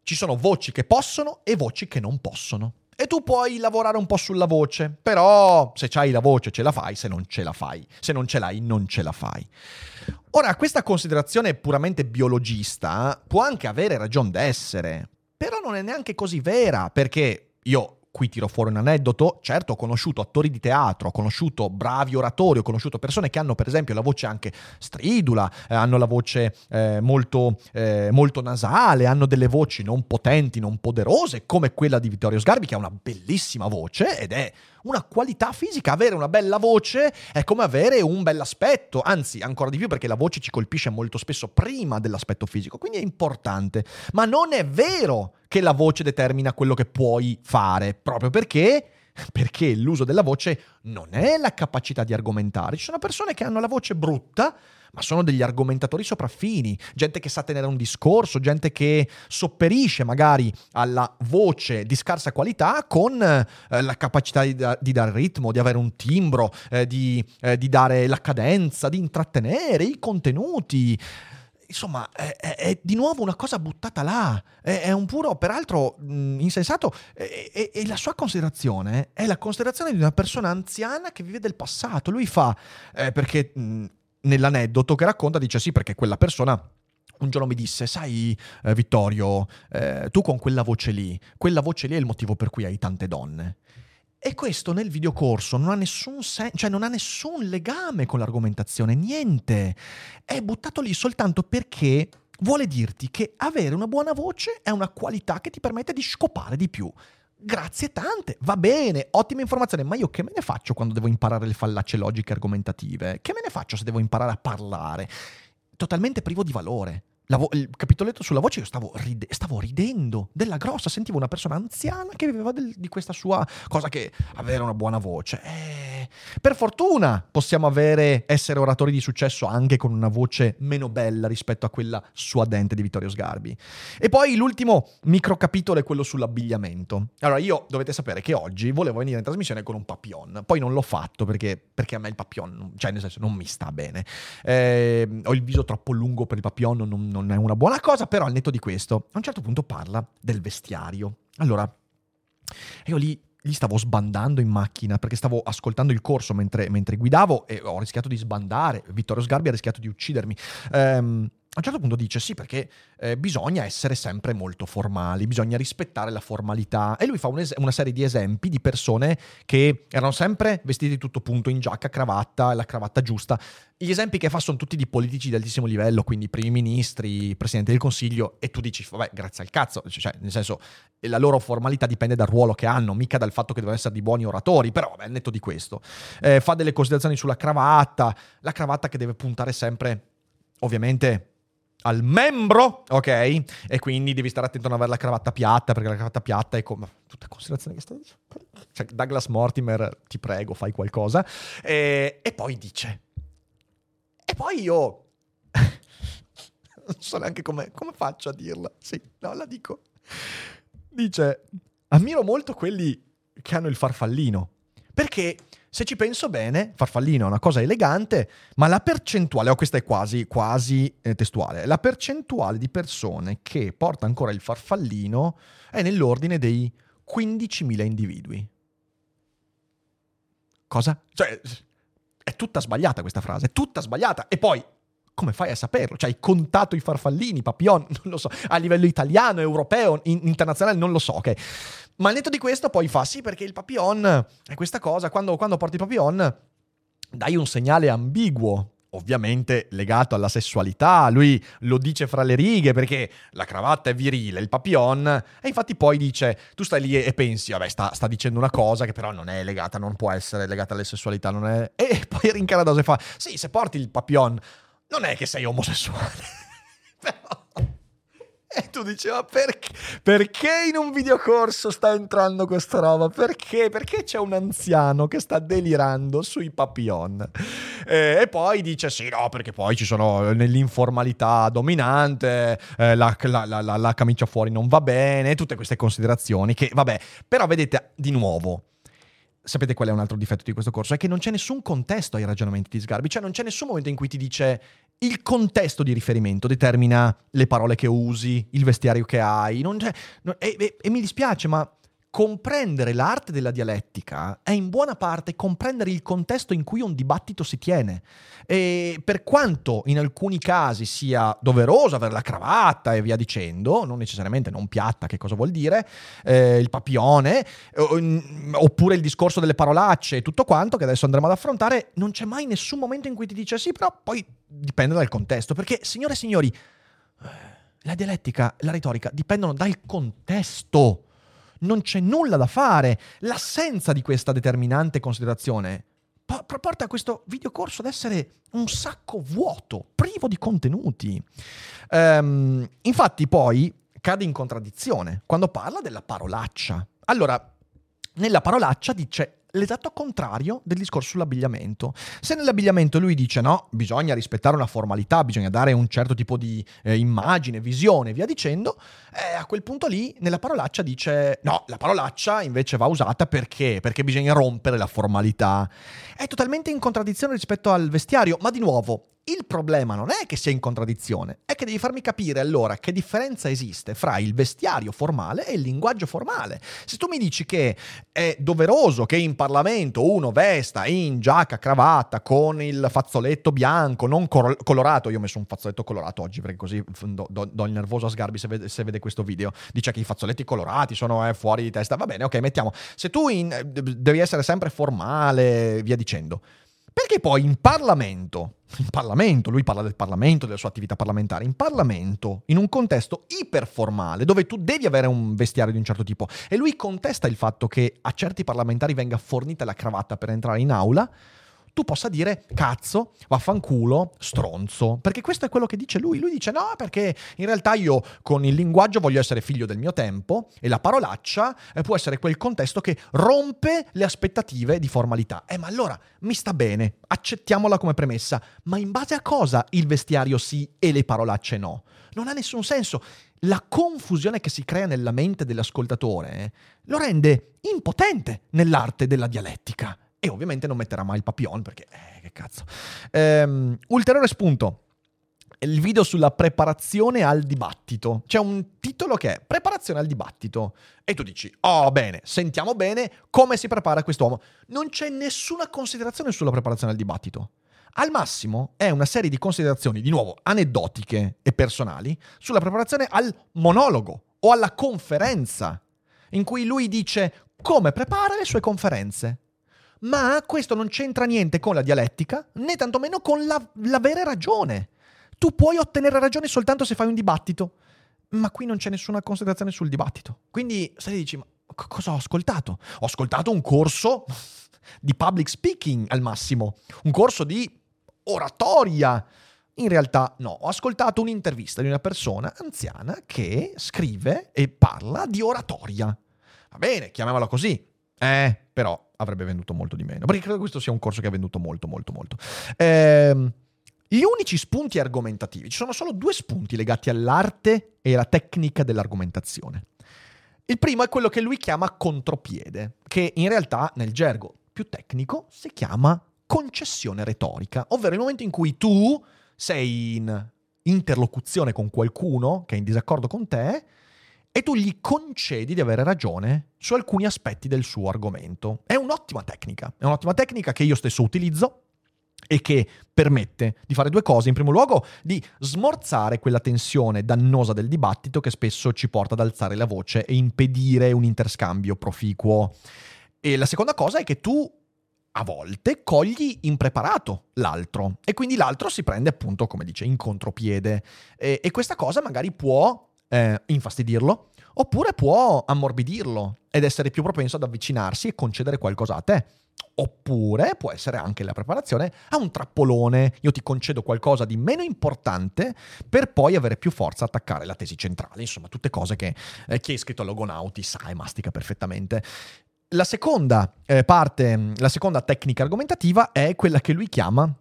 Ci sono voci che possono e voci che non possono. E tu puoi lavorare un po' sulla voce, però se c'hai la voce ce la fai, se non ce la fai. Se non ce l'hai, non ce la fai. Ora, questa considerazione puramente biologista può anche avere ragione d'essere, però non è neanche così vera, perché io qui tiro fuori un aneddoto, certo ho conosciuto attori di teatro, ho conosciuto bravi oratori, ho conosciuto persone che hanno per esempio la voce anche stridula, eh, hanno la voce eh, molto, eh, molto, nasale, hanno delle voci non potenti, non poderose, come quella di Vittorio Sgarbi che ha una bellissima voce ed è una qualità fisica. Avere una bella voce è come avere un bell'aspetto, anzi ancora di più perché la voce ci colpisce molto spesso prima dell'aspetto fisico, quindi è importante. Ma non è vero che la voce determina quello che puoi fare, proprio perché perché l'uso della voce non è la capacità di argomentare. Ci sono persone che hanno la voce brutta, ma sono degli argomentatori sopraffini, gente che sa tenere un discorso, gente che sopperisce magari alla voce di scarsa qualità con eh, la capacità di, da- di, dare ritmo, di avere un timbro, eh, di, eh, di dare la cadenza, di intrattenere i contenuti insomma, è, è, è, di nuovo una cosa buttata là. È, è un puro, peraltro, mh, insensato. E, la sua considerazione è la considerazione di una persona anziana che vive del passato. Lui fa, eh, perché mh, nell'aneddoto che racconta dice sì perché quella persona un giorno mi disse, sai eh, Vittorio, eh, tu con quella voce lì, quella voce lì è il motivo per cui hai tante donne. E questo nel videocorso non ha nessun sen- cioè non ha nessun legame con l'argomentazione, niente. È buttato lì soltanto perché vuole dirti che avere una buona voce è una qualità che ti permette di scopare di più. Grazie tante, va bene, ottima informazione, ma io che me ne faccio quando devo imparare le fallacie logiche argomentative? Che me ne faccio se devo imparare a parlare? Totalmente privo di valore. Vo- il capitoletto sulla voce io stavo, ride- stavo, ridendo della grossa, sentivo una persona anziana che viveva del- di questa sua cosa che avere una buona voce. Eh, per fortuna possiamo avere, essere oratori di successo anche con una voce meno bella rispetto a quella suadente di Vittorio Sgarbi. E poi l'ultimo micro capitolo è quello sull'abbigliamento. Allora io dovete sapere che oggi volevo venire in trasmissione con un papillon, poi non l'ho fatto perché, perché a me il papillon, cioè nel senso non mi sta bene. Eh, ho il viso troppo lungo per il papillon, non, non non è una buona cosa, però al netto di questo, a un certo punto parla del vestiario. Allora, io lì lì stavo sbandando in macchina perché stavo ascoltando il corso mentre, mentre, guidavo e ho rischiato di sbandare. Vittorio Sgarbi ha rischiato di uccidermi. Ehm, a un certo punto dice sì perché eh, bisogna essere sempre molto formali, bisogna rispettare la formalità e lui fa un es- una serie di esempi di persone che erano sempre vestiti tutto punto in giacca, cravatta, la cravatta giusta. Gli esempi che fa sono tutti di politici di altissimo livello, quindi primi ministri, presidente del consiglio e tu dici vabbè grazie al cazzo, cioè nel senso la loro formalità dipende dal ruolo che hanno, mica dal fatto che devono essere di buoni oratori, però vabbè netto di questo. Eh, fa delle considerazioni sulla cravatta, la cravatta che deve puntare sempre ovviamente al membro, ok? E quindi devi stare attento a non avere la cravatta piatta, perché la cravatta piatta è come... Tutte considerazioni che stai dicendo. Cioè, Douglas Mortimer, ti prego, fai qualcosa. E, e poi dice... E poi io... non so neanche come, come faccio a dirla. Sì, no, la dico. Dice, ammiro molto quelli che hanno il farfallino. Perché se ci penso bene, farfallino è una cosa elegante, ma la percentuale, oh, questa è quasi, quasi eh, testuale, la percentuale di persone che porta ancora il farfallino è nell'ordine dei 15.000 individui. Cosa? Cioè, è tutta sbagliata questa frase, è tutta sbagliata. E poi, come fai a saperlo? Cioè, hai contato i farfallini, papillon, non lo so, a livello italiano, europeo, in- internazionale, non lo so, ok? Ma al netto di questo poi fa, sì, perché il papillon è questa cosa, quando, quando porti il papillon dai un segnale ambiguo, ovviamente legato alla sessualità, lui lo dice fra le righe perché la cravatta è virile, il papillon, e infatti poi dice, tu stai lì e pensi, vabbè, sta, sta dicendo una cosa che però non è legata, non può essere legata alla sessualità, non è... E poi rincara e fa, sì, se porti il papillon, non è che sei omosessuale. però... E tu dici, ma perché, perché in un videocorso sta entrando questa roba? Perché? Perché c'è un anziano che sta delirando sui papillon? Eh, e poi dice, sì, no, perché poi ci sono nell'informalità dominante, eh, la, la, la, la camicia fuori non va bene, tutte queste considerazioni che, vabbè, però vedete, di nuovo, sapete qual è un altro difetto di questo corso? È che non c'è nessun contesto ai ragionamenti di Sgarbi, cioè non c'è nessun momento in cui ti dice il contesto di riferimento determina le parole che usi, il vestiario che hai. Non non, e, e, e mi dispiace, ma comprendere l'arte della dialettica è in buona parte comprendere il contesto in cui un dibattito si tiene. E per quanto in alcuni casi sia doveroso avere la cravatta e via dicendo, non necessariamente non piatta, che cosa vuol dire, eh, il papione, oppure il discorso delle parolacce e tutto quanto che adesso andremo ad affrontare, non c'è mai nessun momento in cui ti dice sì, però poi dipende dal contesto. Perché, signore e signori, eh, la dialettica, la retorica dipendono dal contesto non c'è nulla da fare. L'assenza di questa determinante considerazione porta questo videocorso ad essere un sacco vuoto, privo di contenuti. Um, infatti poi cade in contraddizione quando parla della parolaccia. Allora, nella parolaccia dice l'esatto contrario del discorso sull'abbigliamento. Se nell'abbigliamento lui dice no, bisogna rispettare una formalità, bisogna dare un certo tipo di eh, immagine, visione, via dicendo, eh, a quel punto lì nella parolaccia dice no, la parolaccia invece va usata perché? Perché bisogna rompere la formalità. È totalmente in contraddizione rispetto al vestiario, ma di nuovo, il problema non è che sia in contraddizione, è che devi farmi capire allora che differenza esiste fra il vestiario formale e il linguaggio formale. Se tu mi dici che è doveroso che in Parlamento uno vesta in giacca, cravatta, con il fazzoletto bianco, non cor- colorato, io ho messo un fazzoletto colorato oggi perché così do, do, do il nervoso a Sgarbi se vede, se vede, questo video, dice che i fazzoletti colorati sono eh, fuori di testa, va bene, ok, mettiamo. Se tu in, devi essere sempre formale, via dicendo. Perché poi in Parlamento, in Parlamento, lui parla del Parlamento, della sua attività parlamentare, in Parlamento, in un contesto iperformale, dove tu devi avere un vestiario di un certo tipo, e lui contesta il fatto che a certi parlamentari venga fornita la cravatta per entrare in aula, tu possa dire cazzo, vaffanculo, stronzo, perché questo è quello che dice lui. Lui dice no, perché in realtà io con il linguaggio voglio essere figlio del mio tempo e la parolaccia eh, può essere quel contesto che rompe le aspettative di formalità. Eh, ma allora mi sta bene, accettiamola come premessa, ma in base a cosa il vestiario sì e le parolacce no? Non ha nessun senso. La confusione che si crea nella mente dell'ascoltatore eh, lo rende impotente nell'arte della dialettica. E ovviamente non metterà mai il papillon perché, eh, che cazzo. Ehm, ulteriore spunto. Il video sulla preparazione al dibattito. C'è un titolo che è Preparazione al dibattito. E tu dici, oh bene, sentiamo bene come si prepara quest'uomo. Non c'è nessuna considerazione sulla preparazione al dibattito. Al massimo è una serie di considerazioni, di nuovo, aneddotiche e personali, sulla preparazione al monologo o alla conferenza, in cui lui dice come prepara le sue conferenze ma questo non c'entra niente con la dialettica, né tantomeno con la, l'avere ragione. Tu puoi ottenere ragione soltanto se fai un dibattito, ma qui non c'è nessuna considerazione sul dibattito. Quindi se dici, ma cosa ho ascoltato? Ho ascoltato un corso di public speaking al massimo, un corso di oratoria. In realtà no, ho ascoltato un'intervista di una persona anziana che scrive e parla di oratoria. Va bene, chiamiamola così. Eh, però avrebbe venduto molto di meno. Perché credo che questo sia un corso che ha venduto molto, molto, molto. Ehm, gli unici spunti argomentativi, ci sono solo due spunti legati all'arte e alla tecnica dell'argomentazione. Il primo è quello che lui chiama contropiede, che in realtà nel gergo più tecnico si chiama concessione retorica, ovvero il momento in cui tu sei in interlocuzione con qualcuno che è in disaccordo con te e tu gli concedi di avere ragione su alcuni aspetti del suo argomento. È un'ottima tecnica, è un'ottima tecnica che io stesso utilizzo e che permette di fare due cose. In primo luogo, di smorzare quella tensione dannosa del dibattito che spesso ci porta ad alzare la voce e impedire un interscambio proficuo. E la seconda cosa è che tu a volte cogli impreparato l'altro e quindi l'altro si prende appunto, come dice, in contropiede e, e questa cosa magari può eh, infastidirlo oppure può ammorbidirlo ed essere più propenso ad avvicinarsi e concedere qualcosa a te. Oppure può essere anche la preparazione a un trappolone. Io ti concedo qualcosa di meno importante per poi avere più forza a attaccare la tesi centrale. Insomma, tutte cose che eh, chi è iscritto a Logonauti sa e mastica perfettamente. La seconda eh, parte, la seconda tecnica argomentativa è quella che lui chiama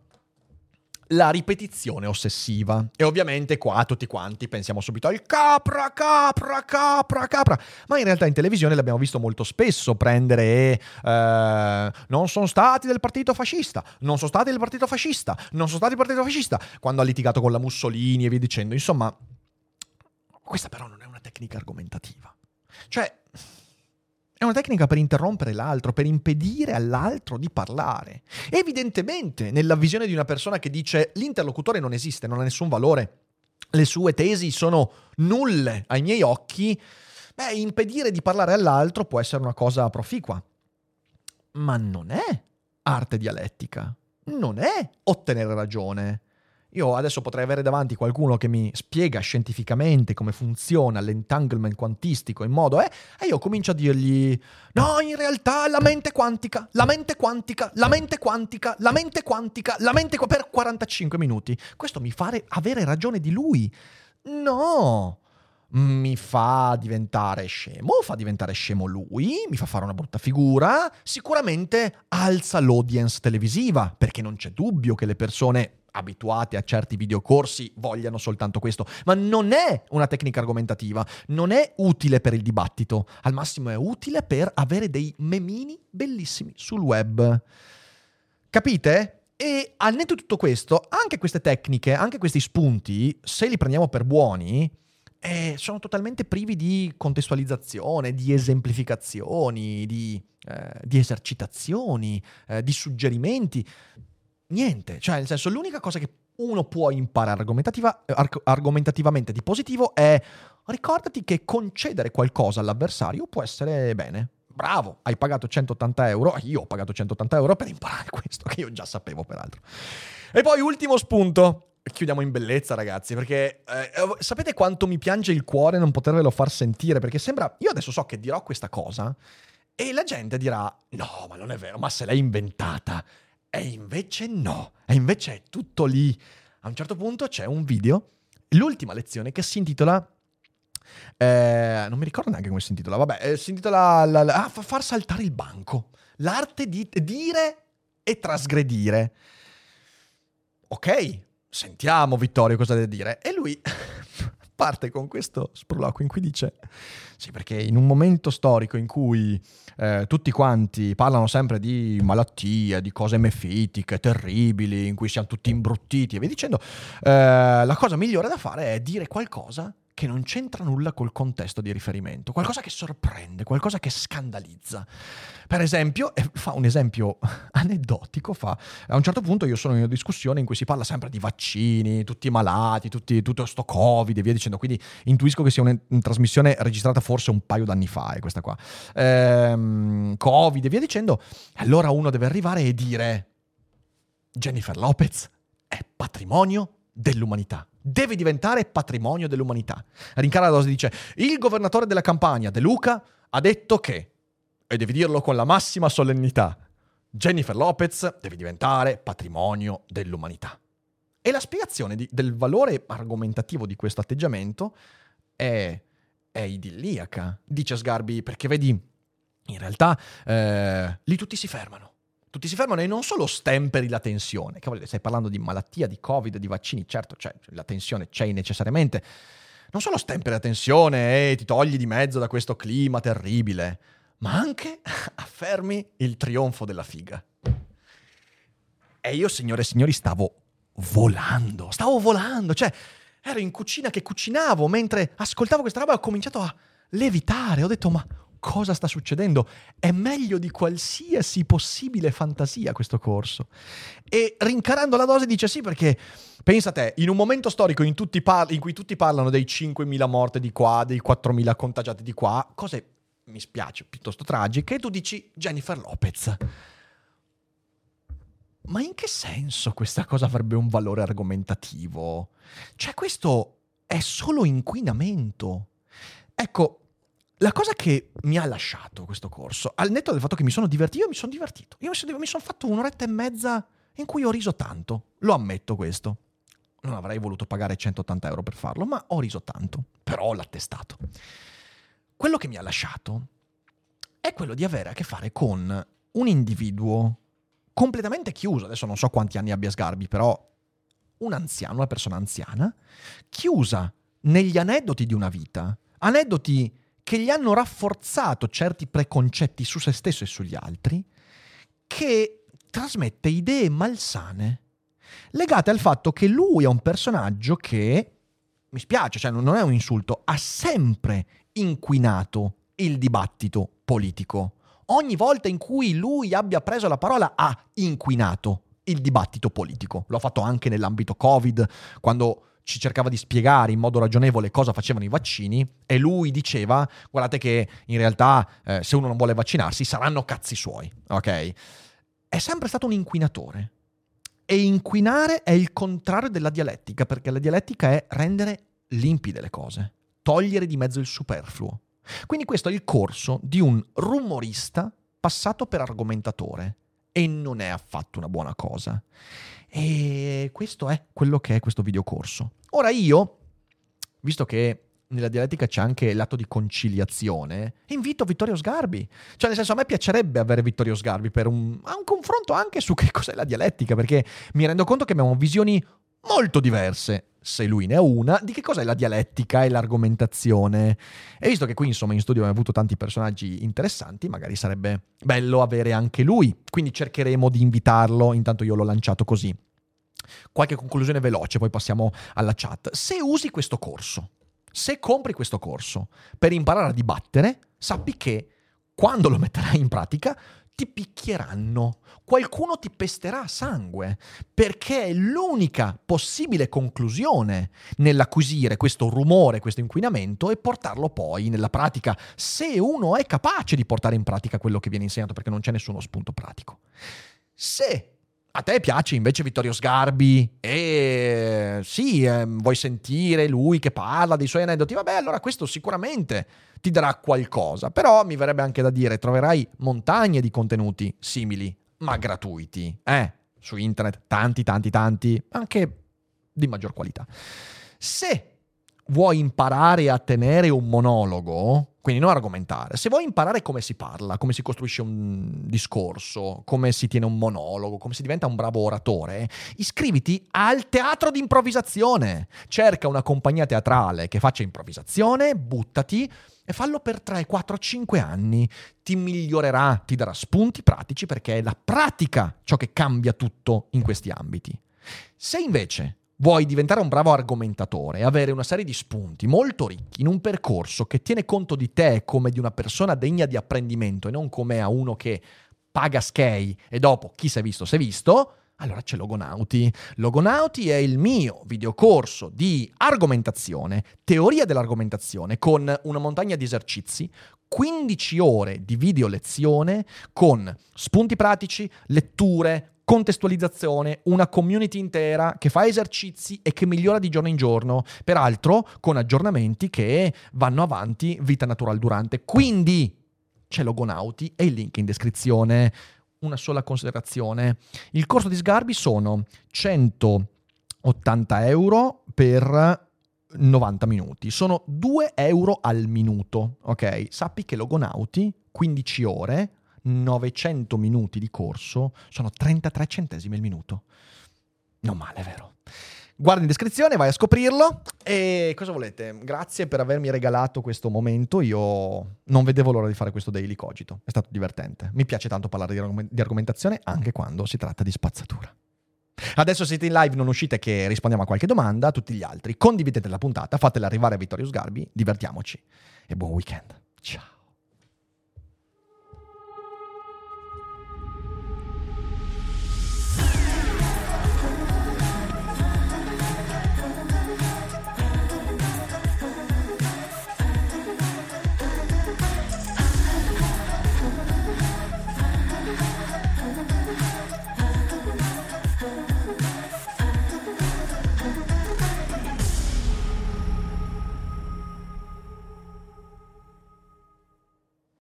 la ripetizione ossessiva. E ovviamente qua tutti quanti pensiamo subito al capra, capra, capra, capra. Ma in realtà in televisione l'abbiamo visto molto spesso prendere eh, non sono stati del partito fascista, non sono stati del partito fascista, non sono stati del partito fascista, quando ha litigato con la Mussolini e via dicendo. Insomma, questa però non è una tecnica argomentativa. Cioè, è una tecnica per interrompere l'altro, per impedire all'altro di parlare. Evidentemente, nella visione di una persona che dice l'interlocutore non esiste, non ha nessun valore, le sue tesi sono nulle ai miei occhi, beh, impedire di parlare all'altro può essere una cosa proficua. Ma non è arte dialettica, non è ottenere ragione. Io adesso potrei avere davanti qualcuno che mi spiega scientificamente come funziona l'entanglement quantistico in modo, eh, e io comincio a dirgli, no, in realtà la mente quantica, la mente quantica, la mente quantica, la mente quantica, la mente qua per 45 minuti. Questo mi fa avere ragione di lui. No, mi fa diventare scemo, fa diventare scemo lui, mi fa fare una brutta figura, sicuramente alza l'audience televisiva, perché non c'è dubbio che le persone abituati a certi videocorsi vogliano soltanto questo, ma non è una tecnica argomentativa, non è utile per il dibattito, al massimo è utile per avere dei memini bellissimi sul web. Capite? E al netto di tutto questo, anche queste tecniche, anche questi spunti, se li prendiamo per buoni, eh, sono totalmente privi di contestualizzazione, di esemplificazioni, di, eh, di esercitazioni, eh, di suggerimenti niente. Cioè, nel senso, l'unica cosa che uno può imparare argomentativa, arg- argomentativamente di positivo è ricordati che concedere qualcosa all'avversario può essere bene. Bravo, hai pagato 180 euro, io ho pagato 180 euro per imparare questo, che io già sapevo peraltro. E poi ultimo spunto, chiudiamo in bellezza ragazzi, perché eh, sapete quanto mi piange il cuore non potervelo far sentire, perché sembra, io adesso so che dirò questa cosa e la gente dirà, no, ma non è vero, ma se l'hai inventata. E invece no, e invece è tutto lì. A un certo punto c'è un video, l'ultima lezione che si intitola... Eh, non mi ricordo neanche come si intitola, vabbè, eh, si intitola la, la, ah, far saltare il banco. L'arte di dire e trasgredire. Ok, sentiamo Vittorio cosa deve dire. E lui parte con questo sproloquio in cui dice, sì perché in un momento storico in cui eh, tutti quanti parlano sempre di malattie, di cose mefitiche, terribili, in cui siamo tutti imbruttiti e via dicendo, eh, la cosa migliore da fare è dire qualcosa che non c'entra nulla col contesto di riferimento, qualcosa che sorprende, qualcosa che scandalizza. Per esempio, fa un esempio aneddotico, fa, a un certo punto io sono in una discussione in cui si parla sempre di vaccini, tutti malati, tutti, tutto sto covid e via dicendo, quindi intuisco che sia una, una trasmissione registrata forse un paio d'anni fa, è questa qua. Ehm, covid e via dicendo, allora uno deve arrivare e dire Jennifer Lopez è patrimonio dell'umanità deve diventare patrimonio dell'umanità. Rincara Rosi dice, il governatore della campagna, De Luca, ha detto che, e devi dirlo con la massima solennità, Jennifer Lopez deve diventare patrimonio dell'umanità. E la spiegazione di, del valore argomentativo di questo atteggiamento è, è idilliaca, dice Sgarbi, perché vedi, in realtà eh, lì tutti si fermano tutti si fermano e non solo stemperi la tensione, volete, stai parlando di malattia, di covid, di vaccini, certo, cioè, la tensione c'è necessariamente, non solo stemperi la tensione e ti togli di mezzo da questo clima terribile, ma anche affermi il trionfo della figa. E io, signore e signori, stavo volando, stavo volando, cioè ero in cucina che cucinavo mentre ascoltavo questa roba e ho cominciato a levitare. Ho detto, ma cosa sta succedendo? È meglio di qualsiasi possibile fantasia questo corso. E rincarando la dose dice sì perché, pensa te, in un momento storico in, par- in cui tutti parlano dei 5.000 morti di qua, dei 4.000 contagiati di qua, cose, mi spiace, piuttosto tragiche, e tu dici Jennifer Lopez. Ma in che senso questa cosa avrebbe un valore argomentativo? Cioè questo è solo inquinamento. Ecco, la cosa che mi ha lasciato questo corso, al netto del fatto che mi sono divertito, io mi sono divertito. Io mi sono, mi sono fatto un'oretta e mezza in cui ho riso tanto. Lo ammetto questo. Non avrei voluto pagare 180 euro per farlo, ma ho riso tanto. Però ho l'attestato. Quello che mi ha lasciato è quello di avere a che fare con un individuo completamente chiuso. Adesso non so quanti anni abbia Sgarbi, però un anziano, una persona anziana, chiusa negli aneddoti di una vita. Aneddoti che gli hanno rafforzato certi preconcetti su se stesso e sugli altri, che trasmette idee malsane, legate al fatto che lui è un personaggio che, mi spiace, cioè non è un insulto, ha sempre inquinato il dibattito politico. Ogni volta in cui lui abbia preso la parola ha inquinato il dibattito politico. Lo ha fatto anche nell'ambito Covid, quando ci cercava di spiegare in modo ragionevole cosa facevano i vaccini e lui diceva guardate che in realtà eh, se uno non vuole vaccinarsi saranno cazzi suoi, ok? È sempre stato un inquinatore. E inquinare è il contrario della dialettica, perché la dialettica è rendere limpide le cose, togliere di mezzo il superfluo. Quindi questo è il corso di un rumorista passato per argomentatore e non è affatto una buona cosa. E questo è quello che è questo videocorso. Ora io, visto che nella dialettica c'è anche l'atto di conciliazione, invito Vittorio Sgarbi. Cioè, nel senso, a me piacerebbe avere Vittorio Sgarbi per un, un confronto anche su che cos'è la dialettica, perché mi rendo conto che abbiamo visioni molto diverse, se lui ne ha una, di che cos'è la dialettica e l'argomentazione. E visto che qui, insomma, in studio abbiamo avuto tanti personaggi interessanti, magari sarebbe bello avere anche lui. Quindi cercheremo di invitarlo, intanto io l'ho lanciato così. Qualche conclusione veloce, poi passiamo alla chat. Se usi questo corso, se compri questo corso per imparare a dibattere, sappi che quando lo metterai in pratica ti picchieranno, qualcuno ti pesterà sangue, perché è l'unica possibile conclusione nell'acquisire questo rumore, questo inquinamento e portarlo poi nella pratica, se uno è capace di portare in pratica quello che viene insegnato, perché non c'è nessuno spunto pratico. Se a te piace invece Vittorio Sgarbi e sì, eh, vuoi sentire lui che parla dei suoi aneddoti? Vabbè, allora questo sicuramente ti darà qualcosa, però mi verrebbe anche da dire, troverai montagne di contenuti simili, ma gratuiti, eh, su internet, tanti, tanti, tanti, anche di maggior qualità. Se vuoi imparare a tenere un monologo, quindi non argomentare. Se vuoi imparare come si parla, come si costruisce un discorso, come si tiene un monologo, come si diventa un bravo oratore, iscriviti al teatro di improvvisazione. Cerca una compagnia teatrale che faccia improvvisazione, buttati e fallo per 3, 4, 5 anni. Ti migliorerà, ti darà spunti pratici perché è la pratica ciò che cambia tutto in questi ambiti. Se invece vuoi diventare un bravo argomentatore e avere una serie di spunti molto ricchi in un percorso che tiene conto di te come di una persona degna di apprendimento e non come a uno che paga skei e dopo chi si è visto si è visto, allora c'è Logonauti. Logonauti è il mio videocorso di argomentazione, teoria dell'argomentazione, con una montagna di esercizi, 15 ore di video lezione con spunti pratici, letture, contestualizzazione, una community intera che fa esercizi e che migliora di giorno in giorno, peraltro con aggiornamenti che vanno avanti vita natural durante. Quindi c'è Logonauti e il link in descrizione. Una sola considerazione. Il corso di Sgarbi sono 180 euro per 90 minuti. Sono 2 euro al minuto, ok? Sappi che Logonauti, 15 ore, 900 minuti di corso sono 33 centesimi al minuto. Non male, vero? Guarda in descrizione, vai a scoprirlo. E cosa volete? Grazie per avermi regalato questo momento. Io non vedevo l'ora di fare questo daily cogito. È stato divertente. Mi piace tanto parlare di, argomentazione anche quando si tratta di spazzatura. Adesso siete in live, non uscite che rispondiamo a qualche domanda, a tutti gli altri. Condividete la puntata, fatela arrivare a Vittorio Sgarbi, divertiamoci e buon weekend. Ciao.